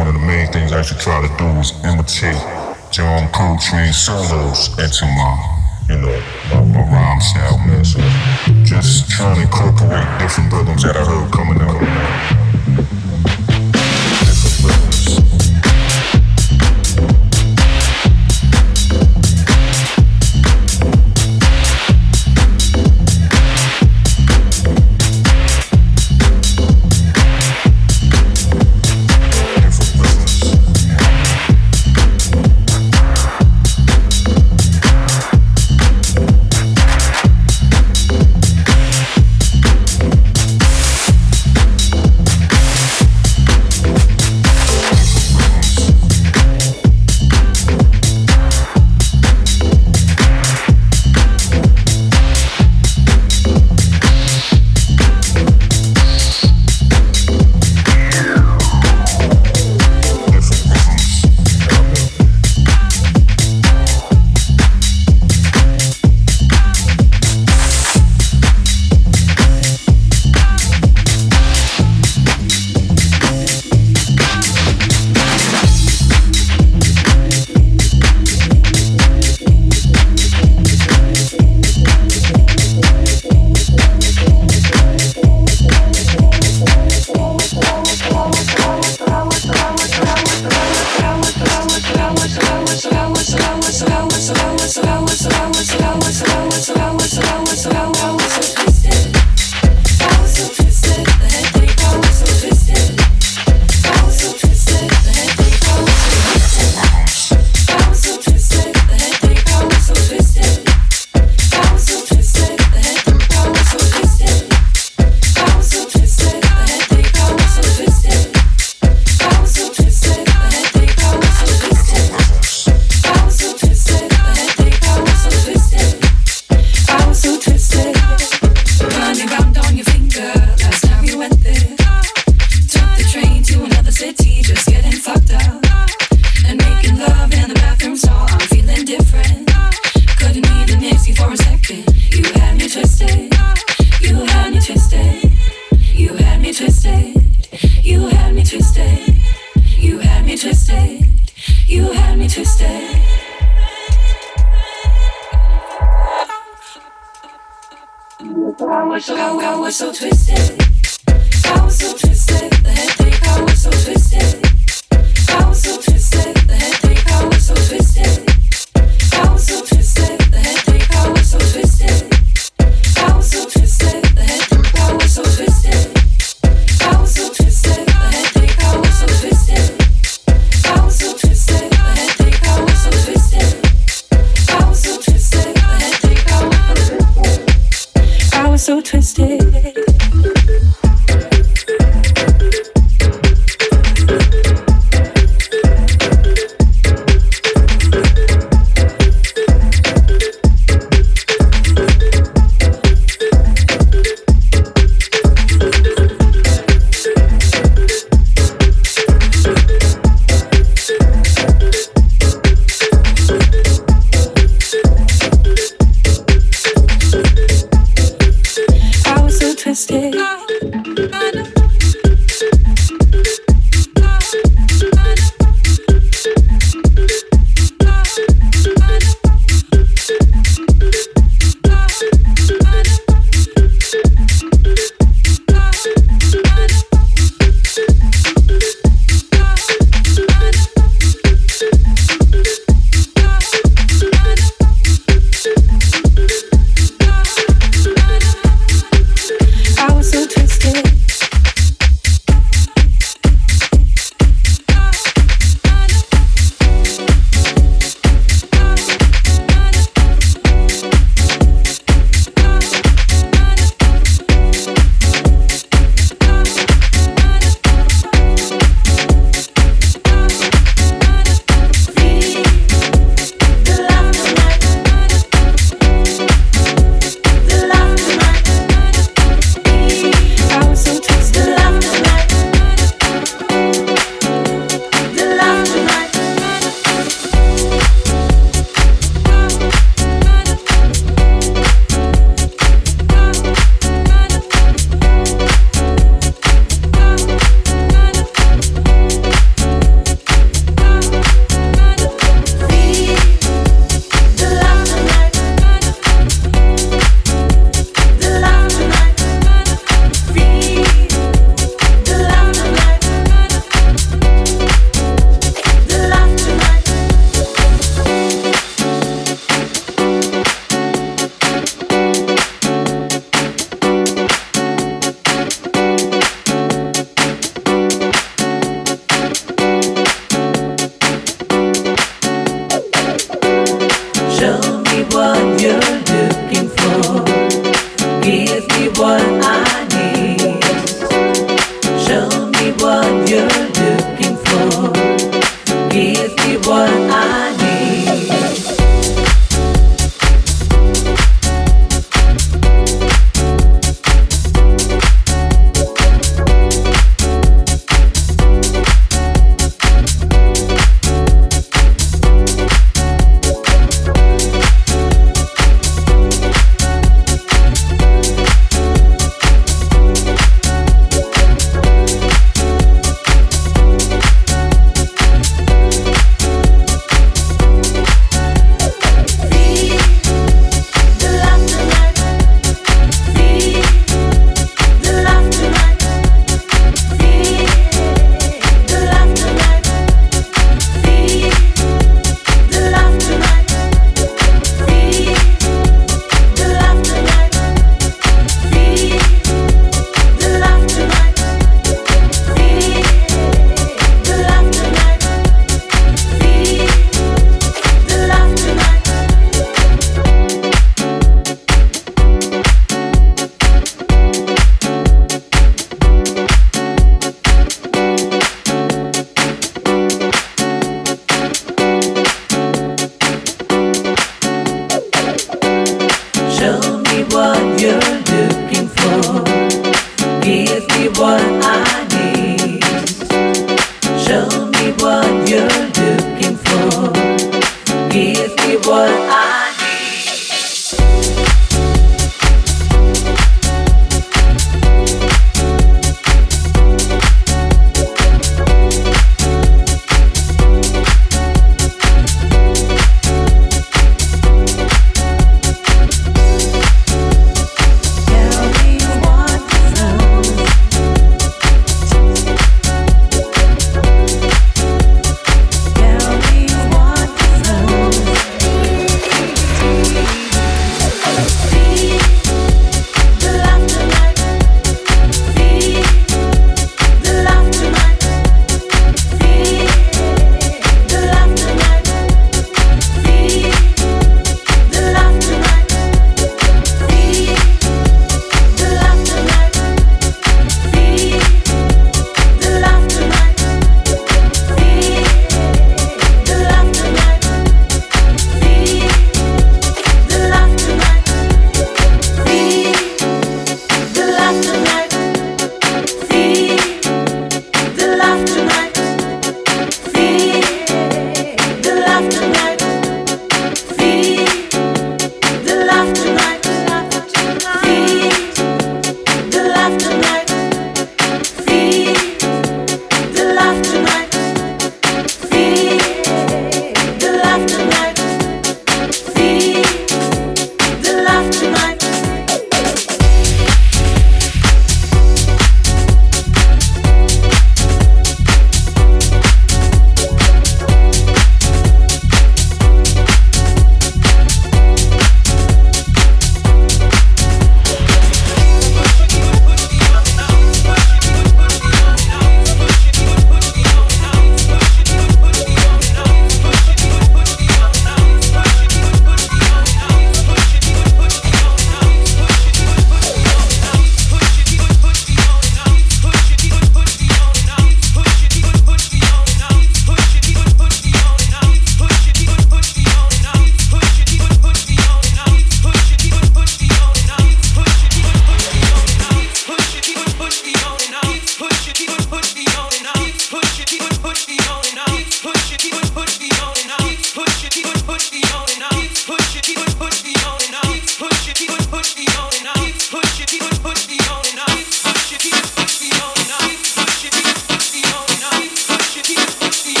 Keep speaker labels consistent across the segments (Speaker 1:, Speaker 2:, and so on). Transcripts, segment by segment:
Speaker 1: one of the main things I should try to do is imitate John Coltrane solos into my, you know, my, my rhyme style, man. So just trying to incorporate different rhythms that I heard coming out.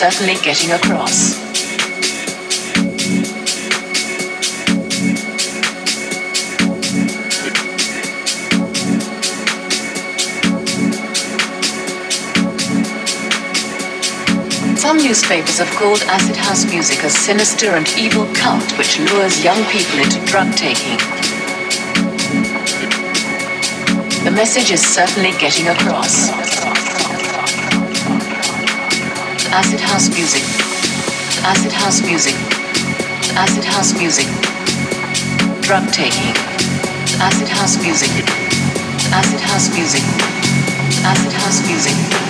Speaker 2: Certainly getting across. Some newspapers have called acid house music a sinister and evil cult which lures young people into drug taking. The message is certainly getting across. Acid house music. Acid house music. Acid house music. Drug taking. Acid house music. Acid house music. Acid house music.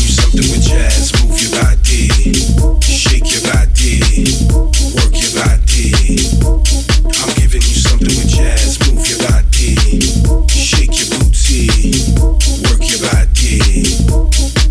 Speaker 3: with jazz. Move your body, shake your body, work your body. I'm giving you something with jazz. Move your body, shake your booty, work your body.